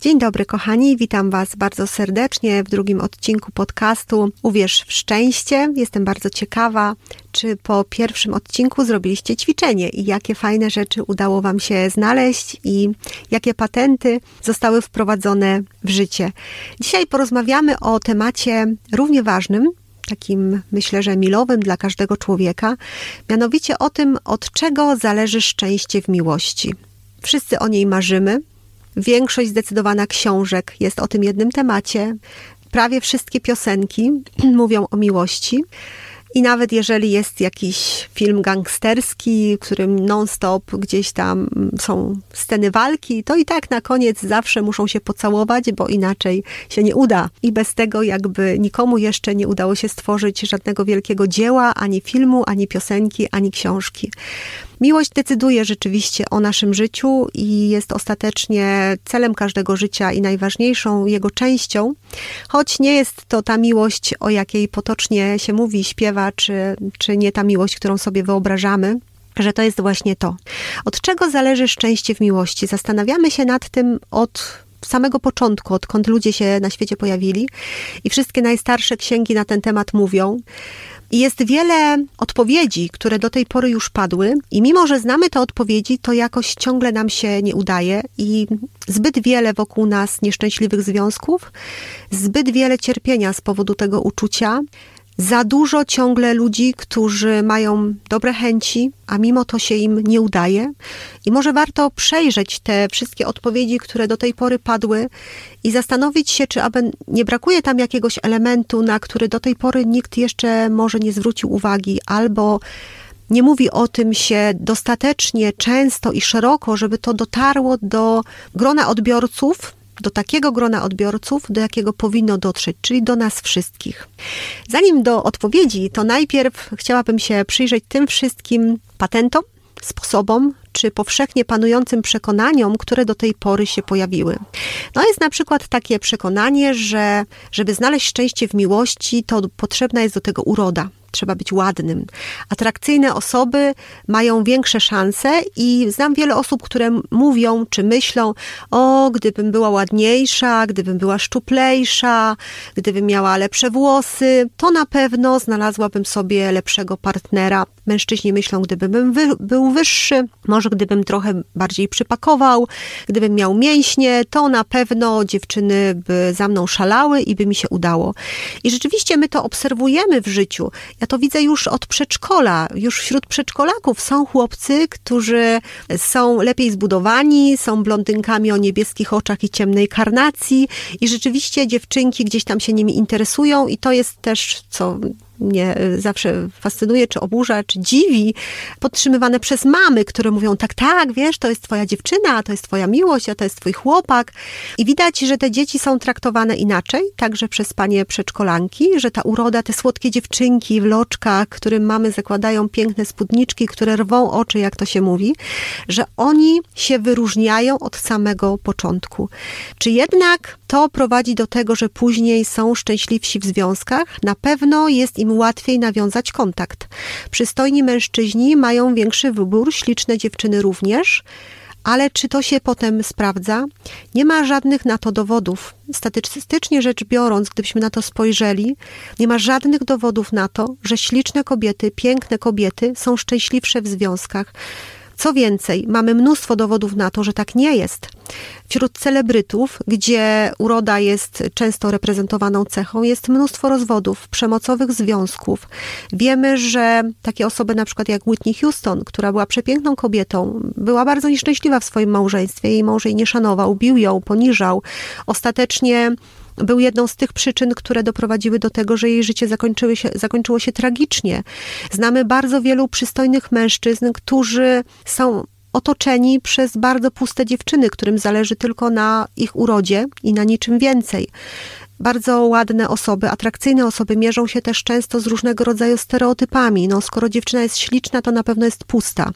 Dzień dobry, kochani, witam Was bardzo serdecznie w drugim odcinku podcastu Uwierz w szczęście. Jestem bardzo ciekawa, czy po pierwszym odcinku zrobiliście ćwiczenie i jakie fajne rzeczy udało Wam się znaleźć i jakie patenty zostały wprowadzone w życie. Dzisiaj porozmawiamy o temacie równie ważnym, takim myślę, że milowym dla każdego człowieka, mianowicie o tym, od czego zależy szczęście w miłości. Wszyscy o niej marzymy, Większość zdecydowana książek jest o tym jednym temacie. Prawie wszystkie piosenki mówią o miłości. I nawet jeżeli jest jakiś film gangsterski, w którym non-stop gdzieś tam są sceny walki, to i tak na koniec zawsze muszą się pocałować, bo inaczej się nie uda. I bez tego jakby nikomu jeszcze nie udało się stworzyć żadnego wielkiego dzieła, ani filmu, ani piosenki, ani książki. Miłość decyduje rzeczywiście o naszym życiu i jest ostatecznie celem każdego życia i najważniejszą jego częścią, choć nie jest to ta miłość, o jakiej potocznie się mówi, śpiewa, czy, czy nie ta miłość, którą sobie wyobrażamy że to jest właśnie to. Od czego zależy szczęście w miłości? Zastanawiamy się nad tym od samego początku, odkąd ludzie się na świecie pojawili i wszystkie najstarsze księgi na ten temat mówią. I jest wiele odpowiedzi, które do tej pory już padły, i mimo, że znamy te odpowiedzi, to jakoś ciągle nam się nie udaje. I zbyt wiele wokół nas nieszczęśliwych związków, zbyt wiele cierpienia z powodu tego uczucia, za dużo ciągle ludzi, którzy mają dobre chęci, a mimo to się im nie udaje. I może warto przejrzeć te wszystkie odpowiedzi, które do tej pory padły i zastanowić się, czy aby nie brakuje tam jakiegoś elementu, na który do tej pory nikt jeszcze może nie zwrócił uwagi, albo nie mówi o tym się dostatecznie często i szeroko, żeby to dotarło do grona odbiorców, do takiego grona odbiorców, do jakiego powinno dotrzeć, czyli do nas wszystkich. Zanim do odpowiedzi, to najpierw chciałabym się przyjrzeć tym wszystkim patentom, sposobom czy powszechnie panującym przekonaniom, które do tej pory się pojawiły. No jest na przykład takie przekonanie, że żeby znaleźć szczęście w miłości, to potrzebna jest do tego uroda trzeba być ładnym. Atrakcyjne osoby mają większe szanse i znam wiele osób, które mówią czy myślą, o, gdybym była ładniejsza, gdybym była szczuplejsza, gdybym miała lepsze włosy, to na pewno znalazłabym sobie lepszego partnera. Mężczyźni myślą, gdybym wy, był wyższy, może gdybym trochę bardziej przypakował, gdybym miał mięśnie, to na pewno dziewczyny by za mną szalały i by mi się udało. I rzeczywiście my to obserwujemy w życiu. Ja to widzę już od przedszkola. Już wśród przedszkolaków są chłopcy, którzy są lepiej zbudowani, są blondynkami o niebieskich oczach i ciemnej karnacji i rzeczywiście dziewczynki gdzieś tam się nimi interesują i to jest też, co mnie y, zawsze fascynuje, czy oburza, czy dziwi, podtrzymywane przez mamy, które mówią, tak, tak, wiesz, to jest twoja dziewczyna, to jest twoja miłość, a to jest twój chłopak. I widać, że te dzieci są traktowane inaczej, także przez panie przedszkolanki, że ta uroda, te słodkie dziewczynki w loczkach, którym mamy zakładają piękne spódniczki, które rwą oczy, jak to się mówi, że oni się wyróżniają od samego początku. Czy jednak to prowadzi do tego, że później są szczęśliwsi w związkach? Na pewno jest im im łatwiej nawiązać kontakt. Przystojni mężczyźni mają większy wybór, śliczne dziewczyny również, Ale czy to się potem sprawdza? Nie ma żadnych na to dowodów. Statystycznie rzecz biorąc, gdybyśmy na to spojrzeli, nie ma żadnych dowodów na to, że śliczne kobiety, piękne kobiety są szczęśliwsze w związkach. Co więcej, mamy mnóstwo dowodów na to, że tak nie jest. Wśród celebrytów, gdzie uroda jest często reprezentowaną cechą, jest mnóstwo rozwodów, przemocowych związków. Wiemy, że takie osoby na przykład jak Whitney Houston, która była przepiękną kobietą, była bardzo nieszczęśliwa w swoim małżeństwie. Jej mąż jej nie szanował, bił ją, poniżał. Ostatecznie był jedną z tych przyczyn, które doprowadziły do tego, że jej życie zakończyło się, zakończyło się tragicznie. Znamy bardzo wielu przystojnych mężczyzn, którzy są otoczeni przez bardzo puste dziewczyny, którym zależy tylko na ich urodzie i na niczym więcej bardzo ładne osoby, atrakcyjne osoby mierzą się też często z różnego rodzaju stereotypami. No, skoro dziewczyna jest śliczna, to na pewno jest pusta.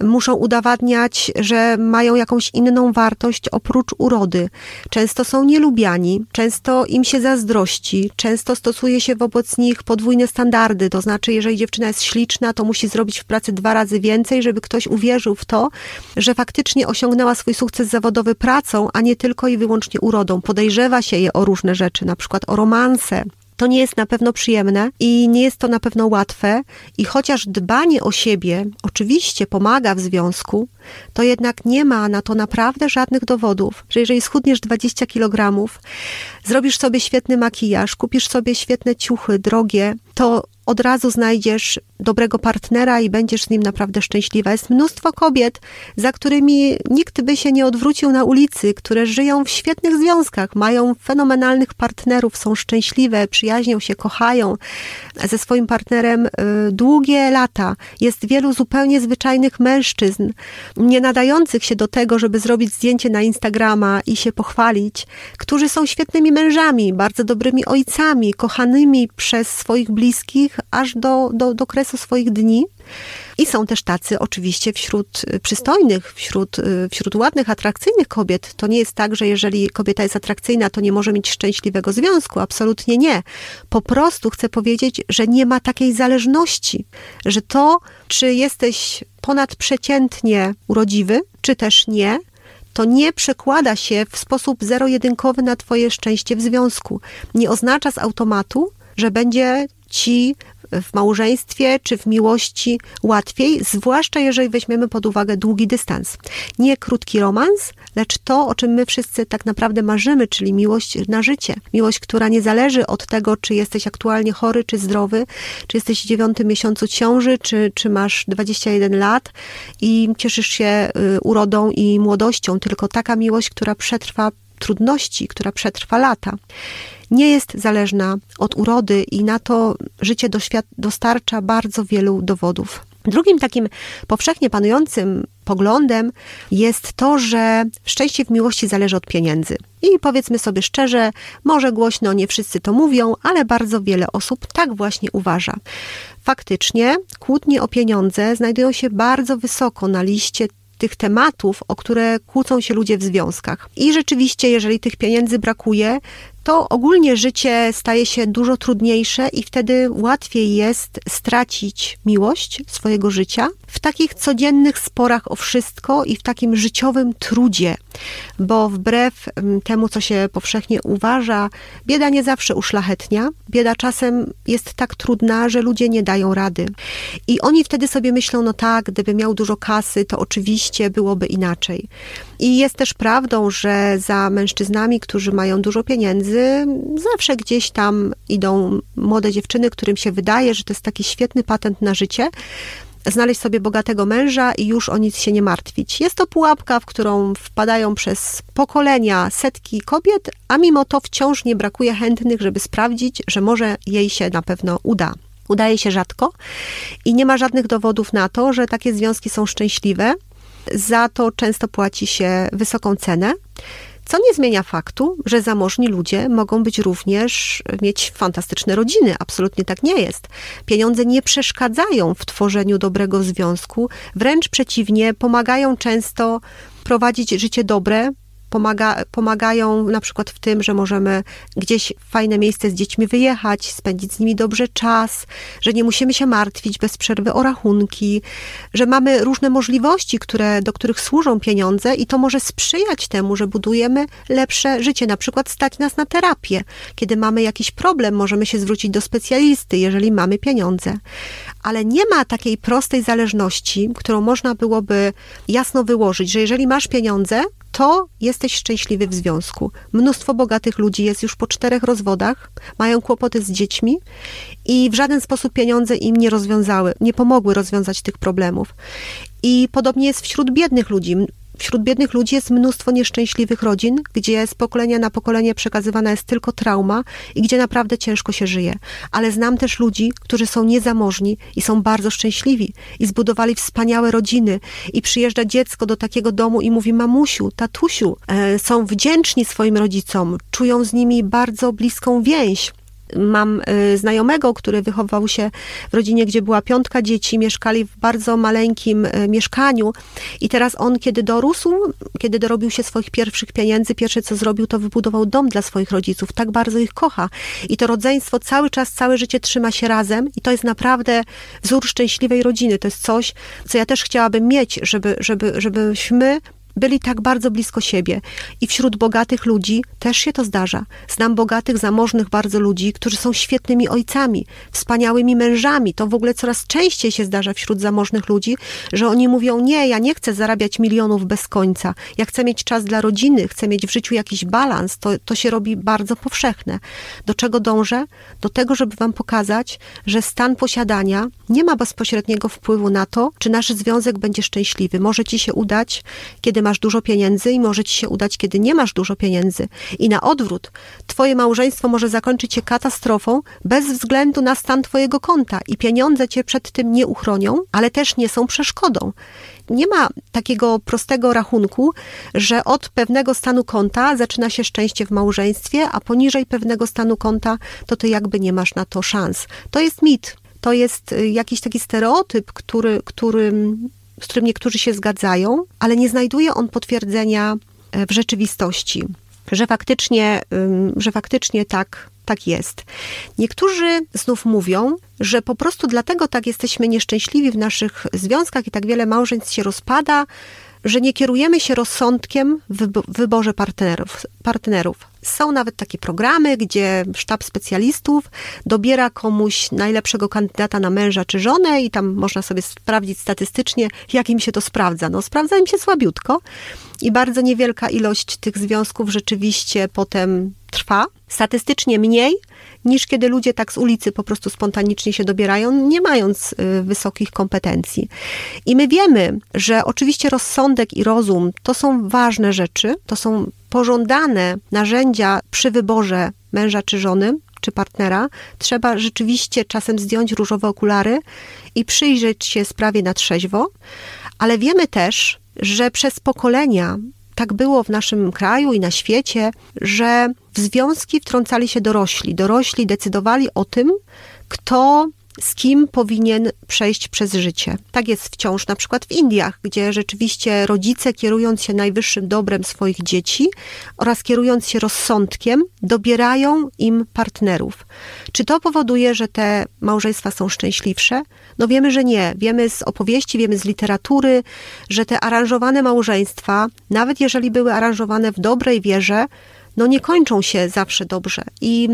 Muszą udowadniać, że mają jakąś inną wartość oprócz urody. Często są nielubiani, często im się zazdrości, często stosuje się wobec nich podwójne standardy. To znaczy, jeżeli dziewczyna jest śliczna, to musi zrobić w pracy dwa razy więcej, żeby ktoś uwierzył w to, że faktycznie osiągnęła swój sukces zawodowy pracą, a nie tylko i wyłącznie urodą. Podejrzewa się je o różne rzeczy rzeczy, na przykład o romanse. To nie jest na pewno przyjemne i nie jest to na pewno łatwe. I chociaż dbanie o siebie oczywiście pomaga w związku, to jednak nie ma na to naprawdę żadnych dowodów, że jeżeli schudniesz 20 kg, zrobisz sobie świetny makijaż, kupisz sobie świetne ciuchy, drogie, to od razu znajdziesz dobrego partnera i będziesz z nim naprawdę szczęśliwa. Jest mnóstwo kobiet, za którymi nikt by się nie odwrócił na ulicy, które żyją w świetnych związkach, mają fenomenalnych partnerów, są szczęśliwe, przyjaźnią się, kochają ze swoim partnerem y, długie lata. Jest wielu zupełnie zwyczajnych mężczyzn, nie nadających się do tego, żeby zrobić zdjęcie na Instagrama i się pochwalić, którzy są świetnymi mężami, bardzo dobrymi ojcami, kochanymi przez swoich bliskich, aż do, do, do kresu swoich dni. I są też tacy oczywiście wśród y, przystojnych, wśród, y, wśród ładnych, atrakcyjnych kobiet. To nie jest tak, że jeżeli kobieta jest atrakcyjna, to nie może mieć szczęśliwego związku. Absolutnie nie. Po prostu chcę powiedzieć, że nie ma takiej zależności, że to, czy jesteś ponadprzeciętnie urodziwy, czy też nie, to nie przekłada się w sposób zero-jedynkowy na Twoje szczęście w związku. Nie oznacza z automatu, że będzie ci w małżeństwie czy w miłości łatwiej, zwłaszcza jeżeli weźmiemy pod uwagę długi dystans. Nie krótki romans, lecz to, o czym my wszyscy tak naprawdę marzymy, czyli miłość na życie. Miłość, która nie zależy od tego, czy jesteś aktualnie chory, czy zdrowy, czy jesteś w dziewiątym miesiącu ciąży, czy, czy masz 21 lat i cieszysz się y, urodą i młodością, tylko taka miłość, która przetrwa trudności, która przetrwa lata nie jest zależna od urody i na to życie dostarcza bardzo wielu dowodów. Drugim takim powszechnie panującym poglądem jest to, że szczęście w miłości zależy od pieniędzy. I powiedzmy sobie szczerze, może głośno nie wszyscy to mówią, ale bardzo wiele osób tak właśnie uważa. Faktycznie kłótnie o pieniądze znajdują się bardzo wysoko na liście tych tematów, o które kłócą się ludzie w związkach. I rzeczywiście, jeżeli tych pieniędzy brakuje, to ogólnie życie staje się dużo trudniejsze i wtedy łatwiej jest stracić miłość swojego życia w takich codziennych sporach o wszystko i w takim życiowym trudzie, bo wbrew mm, temu, co się powszechnie uważa, bieda nie zawsze uszlachetnia. Bieda czasem jest tak trudna, że ludzie nie dają rady. I oni wtedy sobie myślą, no tak, gdyby miał dużo kasy, to oczywiście byłoby inaczej. I jest też prawdą, że za mężczyznami, którzy mają dużo pieniędzy, zawsze gdzieś tam idą młode dziewczyny, którym się wydaje, że to jest taki świetny patent na życie znaleźć sobie bogatego męża i już o nic się nie martwić. Jest to pułapka, w którą wpadają przez pokolenia setki kobiet, a mimo to wciąż nie brakuje chętnych, żeby sprawdzić, że może jej się na pewno uda. Udaje się rzadko i nie ma żadnych dowodów na to, że takie związki są szczęśliwe. Za to często płaci się wysoką cenę. Co nie zmienia faktu, że zamożni ludzie mogą być również, mieć fantastyczne rodziny. Absolutnie tak nie jest. Pieniądze nie przeszkadzają w tworzeniu dobrego związku, wręcz przeciwnie, pomagają często prowadzić życie dobre pomaga, pomagają na przykład w tym, że możemy gdzieś w fajne miejsce z dziećmi wyjechać, spędzić z nimi dobrze czas, że nie musimy się martwić bez przerwy o rachunki, że mamy różne możliwości, które, do których służą pieniądze i to może sprzyjać temu, że budujemy lepsze życie. Na przykład stać nas na terapię. Kiedy mamy jakiś problem, możemy się zwrócić do specjalisty, jeżeli mamy pieniądze. Ale nie ma takiej prostej zależności, którą można byłoby jasno wyłożyć, że jeżeli masz pieniądze, to jesteś szczęśliwy w związku. Mnóstwo bogatych ludzi jest już po czterech rozwodach, mają kłopoty z dziećmi i w żaden sposób pieniądze im nie rozwiązały, nie pomogły rozwiązać tych problemów. I podobnie jest wśród biednych ludzi. Wśród biednych ludzi jest mnóstwo nieszczęśliwych rodzin, gdzie z pokolenia na pokolenie przekazywana jest tylko trauma i gdzie naprawdę ciężko się żyje. Ale znam też ludzi, którzy są niezamożni i są bardzo szczęśliwi i zbudowali wspaniałe rodziny i przyjeżdża dziecko do takiego domu i mówi mamusiu, tatusiu, e, są wdzięczni swoim rodzicom, czują z nimi bardzo bliską więź. Mam y, znajomego, który wychował się w rodzinie, gdzie była piątka dzieci, mieszkali w bardzo maleńkim y, mieszkaniu i teraz on, kiedy dorósł, kiedy dorobił się swoich pierwszych pieniędzy, pierwsze co zrobił, to wybudował dom dla swoich rodziców. Tak bardzo ich kocha. I to rodzeństwo cały czas, całe życie trzyma się razem i to jest naprawdę wzór szczęśliwej rodziny. To jest coś, co ja też chciałabym mieć, żeby, żeby, żebyśmy byli tak bardzo blisko siebie. I wśród bogatych ludzi też się to zdarza. Znam bogatych, zamożnych bardzo ludzi, którzy są świetnymi ojcami, wspaniałymi mężami. To w ogóle coraz częściej się zdarza wśród zamożnych ludzi, że oni mówią: Nie, ja nie chcę zarabiać milionów bez końca. Ja chcę mieć czas dla rodziny, chcę mieć w życiu jakiś balans. To, to się robi bardzo powszechne. Do czego dążę? Do tego, żeby Wam pokazać, że stan posiadania nie ma bezpośredniego wpływu na to, czy nasz związek będzie szczęśliwy. Może Ci się udać, kiedy masz dużo pieniędzy i może Ci się udać, kiedy nie masz dużo pieniędzy. I na odwrót, Twoje małżeństwo może zakończyć się katastrofą bez względu na stan Twojego konta i pieniądze Cię przed tym nie uchronią, ale też nie są przeszkodą nie ma takiego prostego rachunku, że od pewnego stanu konta zaczyna się szczęście w małżeństwie, a poniżej pewnego stanu konta to ty jakby nie masz na to szans. To jest mit to jest y, jakiś taki stereotyp, który, który, z którym niektórzy się zgadzają, ale nie znajduje on potwierdzenia e, w rzeczywistości, że faktycznie, że faktycznie tak, tak jest. Niektórzy znów mówią, że po prostu dlatego tak jesteśmy nieszczęśliwi w naszych związkach i tak wiele małżeństw się rozpada, że nie kierujemy się rozsądkiem w wyborze partnerów. partnerów. Są nawet takie programy, gdzie sztab specjalistów dobiera komuś najlepszego kandydata na męża czy żonę i tam można sobie sprawdzić statystycznie, jak im się to sprawdza. No sprawdza im się słabiutko i bardzo niewielka ilość tych związków rzeczywiście potem trwa. Statystycznie mniej niż kiedy ludzie tak z ulicy po prostu spontanicznie się dobierają, nie mając y, wysokich kompetencji. I my wiemy, że oczywiście rozsądek i rozum to są ważne rzeczy, to są pożądane narzędzia przy wyborze męża czy żony, czy partnera, trzeba rzeczywiście czasem zdjąć różowe okulary i przyjrzeć się sprawie na trzeźwo, ale wiemy też, że przez pokolenia tak było w naszym kraju i na świecie, że w związki wtrącali się dorośli. Dorośli decydowali o tym, kto z kim powinien przejść przez życie. Tak jest wciąż na przykład w Indiach, gdzie rzeczywiście rodzice, kierując się najwyższym dobrem swoich dzieci oraz kierując się rozsądkiem, dobierają im partnerów. Czy to powoduje, że te małżeństwa są szczęśliwsze? No wiemy, że nie. Wiemy z opowieści, wiemy z literatury, że te aranżowane małżeństwa, nawet jeżeli były aranżowane w dobrej wierze, no nie kończą się zawsze dobrze. I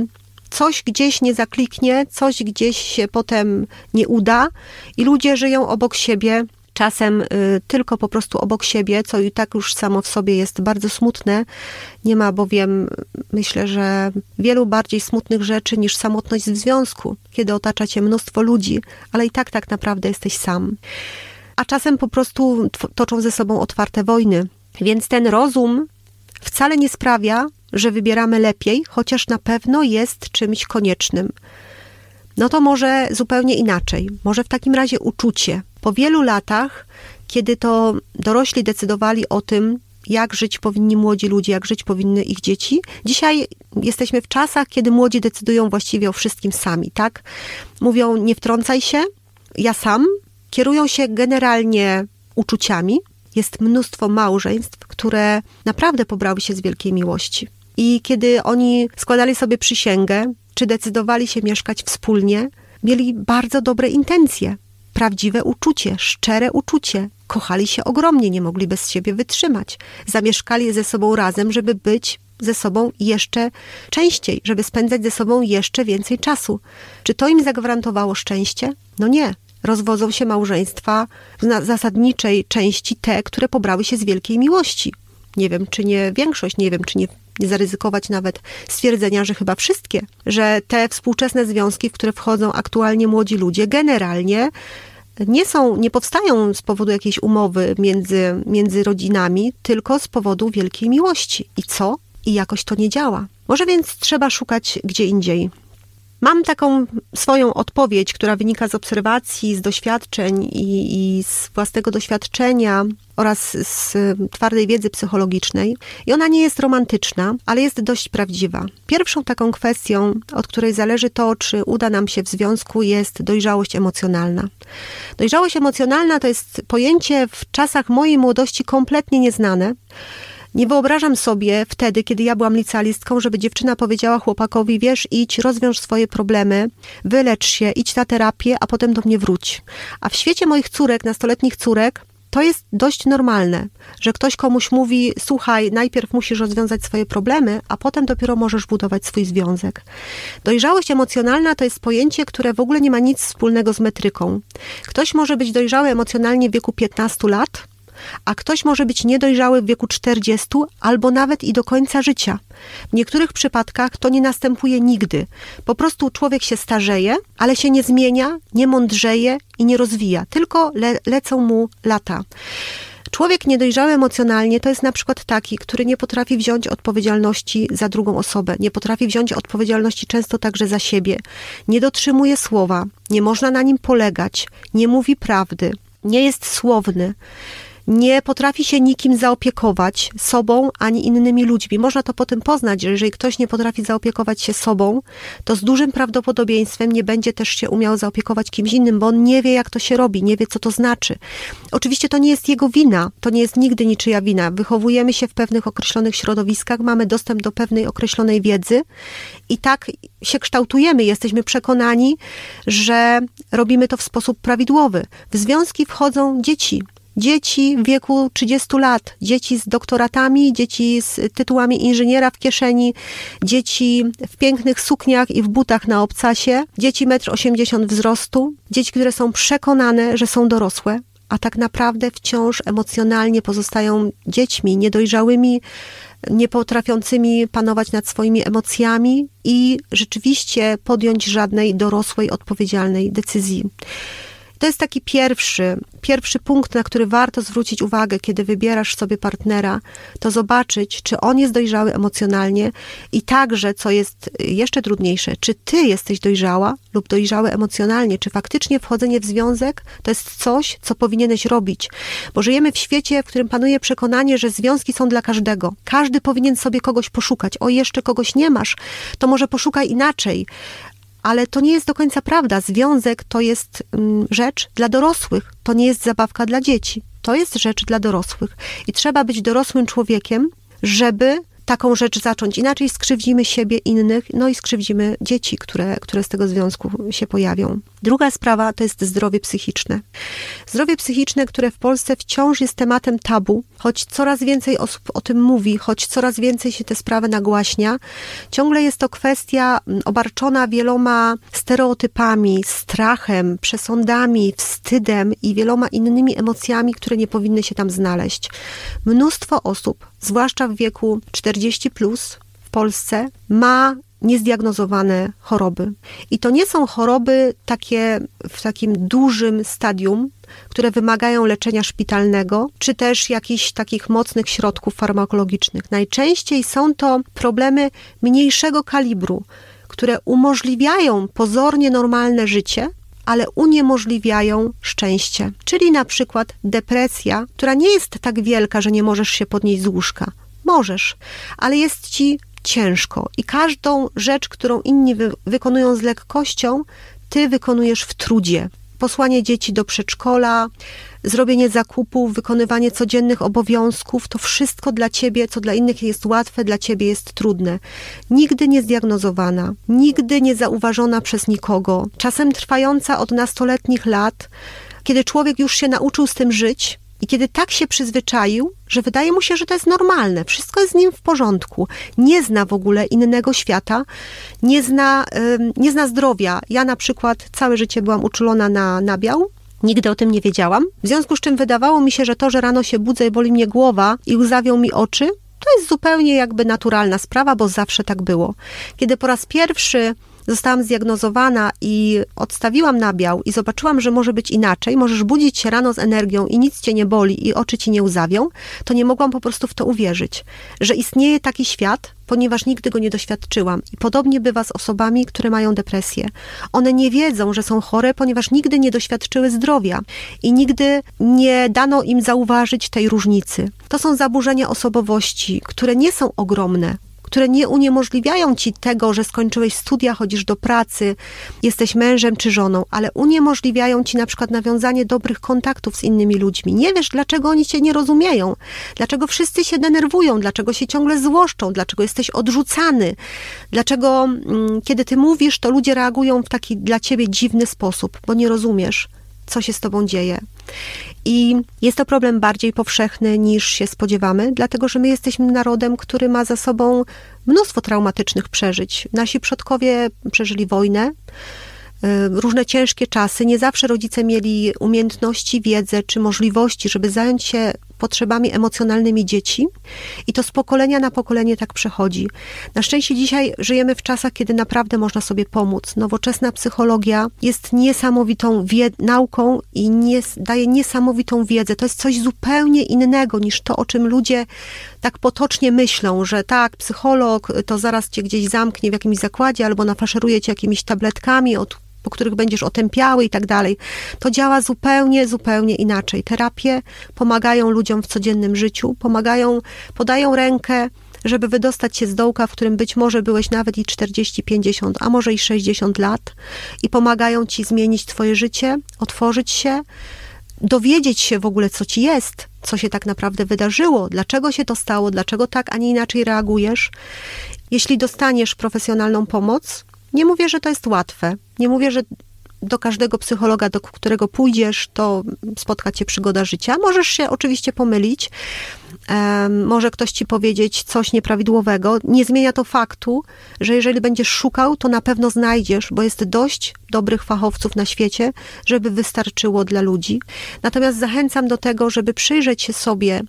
coś gdzieś nie zakliknie, coś gdzieś się potem nie uda i ludzie żyją obok siebie, czasem y, tylko po prostu obok siebie, co i tak już samo w sobie jest bardzo smutne. Nie ma bowiem, myślę, że wielu bardziej smutnych rzeczy niż samotność w związku, kiedy otacza cię mnóstwo ludzi, ale i tak tak naprawdę jesteś sam. A czasem po prostu toczą ze sobą otwarte wojny. Więc ten rozum wcale nie sprawia, że wybieramy lepiej, chociaż na pewno jest czymś koniecznym. No to może zupełnie inaczej. Może w takim razie uczucie. Po wielu latach, kiedy to dorośli decydowali o tym, jak żyć powinni młodzi ludzie, jak żyć powinny ich dzieci. Dzisiaj jesteśmy w czasach, kiedy młodzi decydują właściwie o wszystkim sami, tak? Mówią, nie wtrącaj się, ja sam. Kierują się generalnie uczuciami, jest mnóstwo małżeństw, które naprawdę pobrały się z wielkiej miłości. I kiedy oni składali sobie przysięgę, czy decydowali się mieszkać wspólnie, mieli bardzo dobre intencje, prawdziwe uczucie, szczere uczucie. Kochali się ogromnie, nie mogli bez siebie wytrzymać. Zamieszkali ze sobą razem, żeby być ze sobą jeszcze częściej, żeby spędzać ze sobą jeszcze więcej czasu. Czy to im zagwarantowało szczęście? No nie. Rozwodzą się małżeństwa w zasadniczej części te, które pobrały się z wielkiej miłości. Nie wiem, czy nie większość, nie wiem, czy nie, nie zaryzykować nawet stwierdzenia, że chyba wszystkie, że te współczesne związki, w które wchodzą aktualnie młodzi ludzie, generalnie nie są, nie powstają z powodu jakiejś umowy między, między rodzinami, tylko z powodu wielkiej miłości. I co? I jakoś to nie działa. Może więc trzeba szukać gdzie indziej. Mam taką swoją odpowiedź, która wynika z obserwacji, z doświadczeń i, i, z własnego doświadczenia oraz z twardej wiedzy psychologicznej. I ona nie jest romantyczna, ale jest dość prawdziwa. Pierwszą taką kwestią, od której zależy to, czy uda nam się w związku, jest dojrzałość emocjonalna. Dojrzałość emocjonalna to jest pojęcie w czasach mojej młodości kompletnie nieznane. Nie wyobrażam sobie wtedy, kiedy ja byłam licealistką, żeby dziewczyna powiedziała chłopakowi, wiesz, idź, rozwiąż swoje problemy, wylecz się, idź na terapię, a potem do mnie wróć. A w świecie moich córek, nastoletnich córek, to jest dość normalne, że ktoś komuś mówi: Słuchaj, najpierw musisz rozwiązać swoje problemy, a potem dopiero możesz budować swój związek. Dojrzałość emocjonalna to jest pojęcie, które w ogóle nie ma nic wspólnego z metryką. Ktoś może być dojrzały emocjonalnie w wieku 15 lat, a ktoś może być niedojrzały w wieku 40 albo nawet i do końca życia. W niektórych przypadkach to nie następuje nigdy. Po prostu człowiek się starzeje, ale się nie zmienia, nie mądrzeje i nie rozwija, tylko le lecą mu lata. Człowiek niedojrzały emocjonalnie to jest na przykład taki, który nie potrafi wziąć odpowiedzialności za drugą osobę, nie potrafi wziąć odpowiedzialności często także za siebie, nie dotrzymuje słowa, nie można na nim polegać, nie mówi prawdy, nie jest słowny nie potrafi się nikim zaopiekować sobą ani innymi ludźmi. Można to potem poznać, że jeżeli ktoś nie potrafi zaopiekować się sobą, to z dużym prawdopodobieństwem nie będzie też się umiał zaopiekować kimś innym, bo on nie wie, jak to się robi, nie wie, co to znaczy. Oczywiście to nie jest jego wina, to nie jest nigdy niczyja wina. Wychowujemy się w pewnych określonych środowiskach, mamy dostęp do pewnej określonej wiedzy i tak się kształtujemy. Jesteśmy przekonani, że robimy to w sposób prawidłowy. W związki wchodzą dzieci, dzieci w wieku 30 lat, dzieci z doktoratami, dzieci z tytułami inżyniera w kieszeni, dzieci w pięknych sukniach i w butach na obcasie, dzieci 1,80 m wzrostu, dzieci, które są przekonane, że są dorosłe, a tak naprawdę wciąż emocjonalnie pozostają dziećmi niedojrzałymi, nie potrafiącymi panować nad swoimi emocjami i rzeczywiście podjąć żadnej dorosłej, odpowiedzialnej decyzji. To jest taki pierwszy, pierwszy punkt, na który warto zwrócić uwagę, kiedy wybierasz sobie partnera, to zobaczyć, czy on jest dojrzały emocjonalnie i także, co jest jeszcze trudniejsze, czy ty jesteś dojrzała lub dojrzały emocjonalnie, czy faktycznie wchodzenie w związek to jest coś, co powinieneś robić. Bo żyjemy w świecie, w którym panuje przekonanie, że związki są dla każdego. Każdy powinien sobie kogoś poszukać. O, jeszcze kogoś nie masz, to może poszukaj inaczej ale to nie jest do końca prawda. Związek to jest mm, rzecz dla dorosłych, to nie jest zabawka dla dzieci. To jest rzecz dla dorosłych i trzeba być dorosłym człowiekiem, żeby taką rzecz zacząć. Inaczej skrzywdzimy siebie, innych, no i skrzywdzimy dzieci, które, które z tego związku się pojawią. Druga sprawa to jest zdrowie psychiczne. Zdrowie psychiczne, które w Polsce wciąż jest tematem tabu, choć coraz więcej osób o tym mówi, choć coraz więcej się te sprawy nagłaśnia, ciągle jest to kwestia mm, obarczona wieloma stereotypami, strachem, przesądami, wstydem i wieloma innymi emocjami, które nie powinny się tam znaleźć. Mnóstwo osób, zwłaszcza w wieku 40 plus w Polsce, ma niezdiagnozowane choroby. I to nie są choroby takie w takim dużym stadium, które wymagają leczenia szpitalnego, czy też jakichś takich mocnych środków farmakologicznych. Najczęściej są to problemy mniejszego kalibru, które umożliwiają pozornie normalne życie, ale uniemożliwiają szczęście. Czyli na przykład depresja, która nie jest tak wielka, że nie możesz się podnieść z łóżka. Możesz, ale jest ci ciężko i każdą rzecz, którą inni wy wykonują z lekkością, ty wykonujesz w trudzie. Posłanie dzieci do przedszkola, zrobienie zakupów, wykonywanie codziennych obowiązków, to wszystko dla ciebie, co dla innych jest łatwe, dla ciebie jest trudne. Nigdy nie zdiagnozowana, nigdy nie zauważona przez nikogo, czasem trwająca od nastoletnich lat, kiedy człowiek już się nauczył z tym żyć, i kiedy tak się przyzwyczaił, że wydaje mu się, że to jest normalne, wszystko jest z nim w porządku, nie zna w ogóle innego świata, nie zna, nie zna zdrowia. Ja na przykład całe życie byłam uczulona na nabiał, Nigdy o tym nie wiedziałam. W związku z czym wydawało mi się, że to, że rano się budzę i boli mnie głowa i łzawią mi oczy, to jest zupełnie jakby naturalna sprawa, bo zawsze tak było. Kiedy po raz pierwszy zostałam zdiagnozowana i odstawiłam nabiał i zobaczyłam, że może być inaczej, możesz budzić się rano z energią i nic cię nie boli i oczy ci nie łzawią, to nie mogłam po prostu w to uwierzyć, że istnieje taki świat, ponieważ nigdy go nie doświadczyłam. I podobnie bywa z osobami, które mają depresję. One nie wiedzą, że są chore, ponieważ nigdy nie doświadczyły zdrowia i nigdy nie dano im zauważyć tej różnicy. To są zaburzenia osobowości, które nie są ogromne, które nie uniemożliwiają ci tego, że skończyłeś studia, chodzisz do pracy, jesteś mężem czy żoną, ale uniemożliwiają ci na przykład nawiązanie dobrych kontaktów z innymi ludźmi. Nie wiesz, dlaczego oni cię nie rozumieją, dlaczego wszyscy się denerwują, dlaczego się ciągle złoszczą, dlaczego jesteś odrzucany, dlaczego mm, kiedy ty mówisz, to ludzie reagują w taki dla ciebie dziwny sposób, bo nie rozumiesz, co się z tobą dzieje. I jest to problem bardziej powszechny niż się spodziewamy, dlatego że my jesteśmy narodem, który ma za sobą mnóstwo traumatycznych przeżyć. Nasi przodkowie przeżyli wojnę, y, różne ciężkie czasy. Nie zawsze rodzice mieli umiejętności, wiedzę czy możliwości, żeby zająć się potrzebami emocjonalnymi dzieci i to z pokolenia na pokolenie tak przechodzi. Na szczęście dzisiaj żyjemy w czasach, kiedy naprawdę można sobie pomóc. Nowoczesna psychologia jest niesamowitą nauką i nie, daje niesamowitą wiedzę. To jest coś zupełnie innego niż to, o czym ludzie tak potocznie myślą, że tak, psycholog to zaraz cię gdzieś zamknie w jakimś zakładzie albo nafaszeruje cię jakimiś tabletkami, od po których będziesz otępiały i tak dalej. To działa zupełnie, zupełnie inaczej. Terapie pomagają ludziom w codziennym życiu, pomagają, podają rękę, żeby wydostać się z dołka, w którym być może byłeś nawet i 40, 50, a może i 60 lat i pomagają ci zmienić twoje życie, otworzyć się, dowiedzieć się w ogóle, co ci jest, co się tak naprawdę wydarzyło, dlaczego się to stało, dlaczego tak, a nie inaczej reagujesz. Jeśli dostaniesz profesjonalną pomoc, nie mówię, że to jest łatwe. Nie mówię, że do każdego psychologa, do którego pójdziesz, to spotka cię przygoda życia. Możesz się oczywiście pomylić, może ktoś ci powiedzieć coś nieprawidłowego. Nie zmienia to faktu, że jeżeli będziesz szukał, to na pewno znajdziesz, bo jest dość dobrych fachowców na świecie, żeby wystarczyło dla ludzi. Natomiast zachęcam do tego, żeby przyjrzeć się sobie,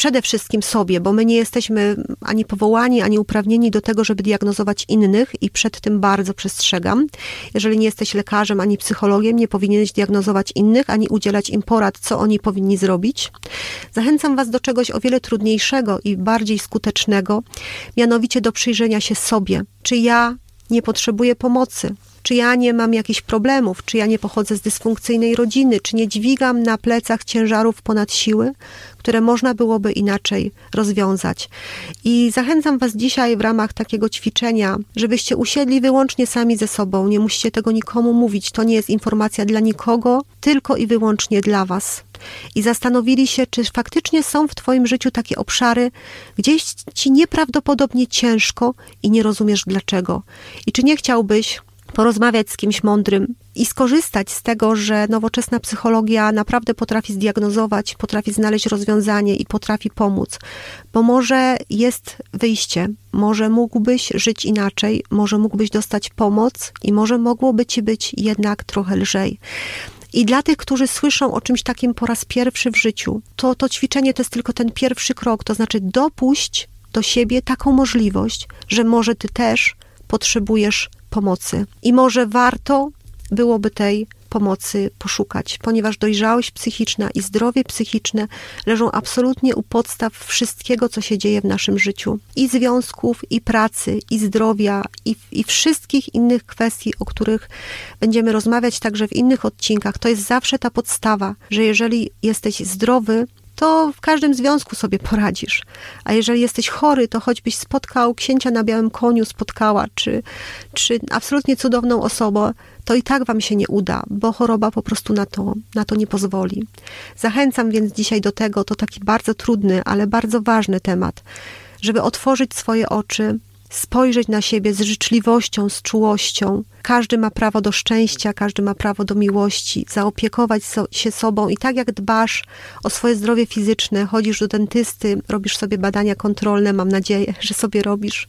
przede wszystkim sobie, bo my nie jesteśmy ani powołani, ani uprawnieni do tego, żeby diagnozować innych i przed tym bardzo przestrzegam. Jeżeli nie jesteś lekarzem ani psychologiem, nie powinieneś diagnozować innych, ani udzielać im porad, co oni powinni zrobić. Zachęcam Was do czegoś o wiele trudniejszego i bardziej skutecznego, mianowicie do przyjrzenia się sobie. Czy ja nie potrzebuję pomocy? Czy ja nie mam jakichś problemów, czy ja nie pochodzę z dysfunkcyjnej rodziny, czy nie dźwigam na plecach ciężarów ponad siły, które można byłoby inaczej rozwiązać. I zachęcam Was dzisiaj w ramach takiego ćwiczenia, żebyście usiedli wyłącznie sami ze sobą. Nie musicie tego nikomu mówić. To nie jest informacja dla nikogo, tylko i wyłącznie dla Was. I zastanowili się, czy faktycznie są w Twoim życiu takie obszary, gdzieś Ci nieprawdopodobnie ciężko i nie rozumiesz dlaczego. I czy nie chciałbyś porozmawiać z kimś mądrym i skorzystać z tego, że nowoczesna psychologia naprawdę potrafi zdiagnozować, potrafi znaleźć rozwiązanie i potrafi pomóc, bo może jest wyjście, może mógłbyś żyć inaczej, może mógłbyś dostać pomoc i może mogłoby ci być jednak trochę lżej. I dla tych, którzy słyszą o czymś takim po raz pierwszy w życiu, to to ćwiczenie to jest tylko ten pierwszy krok, to znaczy dopuść do siebie taką możliwość, że może ty też potrzebujesz pomocy. I może warto byłoby tej pomocy poszukać, ponieważ dojrzałość psychiczna i zdrowie psychiczne leżą absolutnie u podstaw wszystkiego, co się dzieje w naszym życiu. I związków, i pracy, i zdrowia, i, i wszystkich innych kwestii, o których będziemy rozmawiać także w innych odcinkach. To jest zawsze ta podstawa, że jeżeli jesteś zdrowy, to w każdym związku sobie poradzisz. A jeżeli jesteś chory, to choćbyś spotkał księcia na białym koniu, spotkała, czy, czy absolutnie cudowną osobę, to i tak wam się nie uda, bo choroba po prostu na to, na to nie pozwoli. Zachęcam więc dzisiaj do tego, to taki bardzo trudny, ale bardzo ważny temat, żeby otworzyć swoje oczy, spojrzeć na siebie z życzliwością, z czułością. Każdy ma prawo do szczęścia, każdy ma prawo do miłości, zaopiekować so, się sobą i tak jak dbasz o swoje zdrowie fizyczne, chodzisz do dentysty, robisz sobie badania kontrolne, mam nadzieję, że sobie robisz.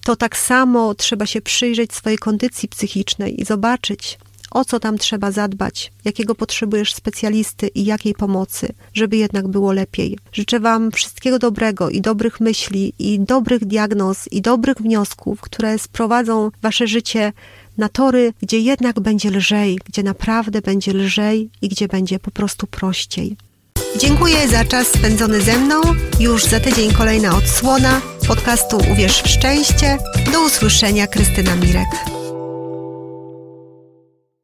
To tak samo trzeba się przyjrzeć swojej kondycji psychicznej i zobaczyć, o co tam trzeba zadbać, jakiego potrzebujesz specjalisty i jakiej pomocy, żeby jednak było lepiej. Życzę Wam wszystkiego dobrego i dobrych myśli, i dobrych diagnoz, i dobrych wniosków, które sprowadzą Wasze życie na tory, gdzie jednak będzie lżej, gdzie naprawdę będzie lżej i gdzie będzie po prostu prościej. Dziękuję za czas spędzony ze mną. Już za tydzień kolejna odsłona podcastu Uwierz w szczęście. Do usłyszenia, Krystyna Mirek.